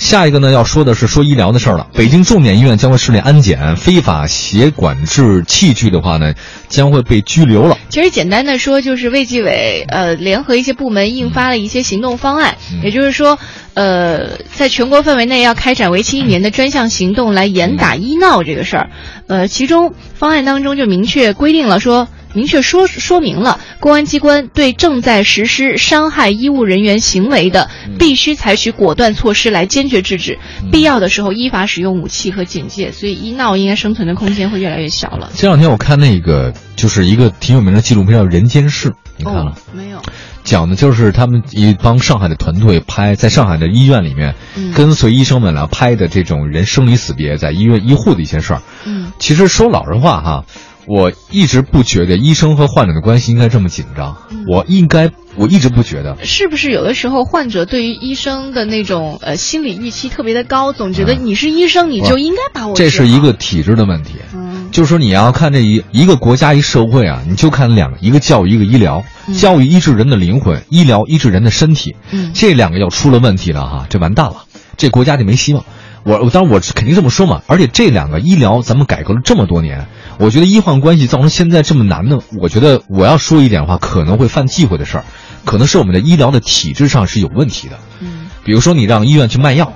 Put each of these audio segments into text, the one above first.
下一个呢，要说的是说医疗的事儿了。北京重点医院将会设立安检，非法携管制器具的话呢，将会被拘留了。其实简单的说，就是卫计委呃联合一些部门印发了一些行动方案，嗯也就是说，呃，在全国范围内要开展为期一年的专项行动来严打医闹这个事儿。呃，其中方案当中就明确规定了说。明确说说明了，公安机关对正在实施伤害医务人员行为的，必须采取果断措施来坚决制止，必要的时候依法使用武器和警戒。所以医闹应该生存的空间会越来越小了。这两天我看那个就是一个挺有名的纪录片叫《人间世》，你看了？哦、没有。讲的就是他们一帮上海的团队拍在上海的医院里面，嗯、跟随医生们来拍的这种人生离死别，在医院医护的一些事儿。嗯，其实说老实话哈。我一直不觉得医生和患者的关系应该这么紧张，嗯、我应该我一直不觉得。是不是有的时候患者对于医生的那种呃心理预期特别的高，总觉得你是医生、嗯、你就应该把我这是一个体制的问题。嗯，就是说你要看这一一个国家一社会啊，你就看两个，一个教育，一个医疗。嗯、教育医治人的灵魂，医疗医治人的身体。嗯，这两个要出了问题了哈，这完蛋了，这国家就没希望。我我当然我肯定这么说嘛，而且这两个医疗咱们改革了这么多年，我觉得医患关系造成现在这么难呢，我觉得我要说一点的话，可能会犯忌讳的事儿，可能是我们的医疗的体制上是有问题的。嗯，比如说你让医院去卖药，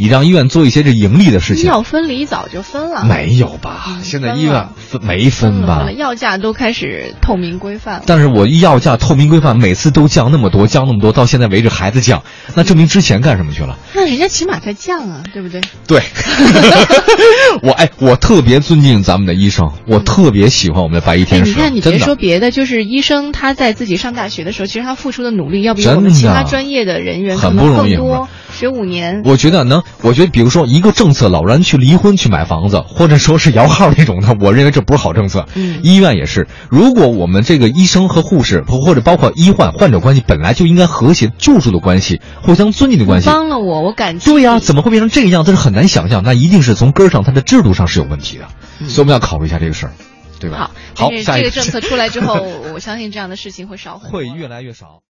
你让医院做一些这盈利的事情，医药分离早就分了，没有吧？嗯、现在医院分没分吧？分药价都开始透明规范了。但是我药价透明规范，每次都降那么多，降那么多，到现在为止还在降，那证明之前干什么去了？那人家起码在降啊，对不对？对，我哎，我特别尊敬咱们的医生，我特别喜欢我们的白衣天使。哎、你看，你别说别的，就是医生他在自己上大学的时候，其实他付出的努力要比我们其他专业的人员很不容易。学五年，我觉得能，我觉得比如说一个政策，老人去离婚去买房子，或者说是摇号那种的，我认为这不是好政策。嗯，医院也是，如果我们这个医生和护士，或者包括医患患者关系本来就应该和谐救助的关系，互相尊敬的关系。帮了我，我感激。对呀、啊，怎么会变成这个样？这是很难想象。那一定是从根儿上，它的制度上是有问题的，嗯、所以我们要考虑一下这个事儿，对吧？好，好，这个政策出来之后，我相信这样的事情会少很多，会越来越少。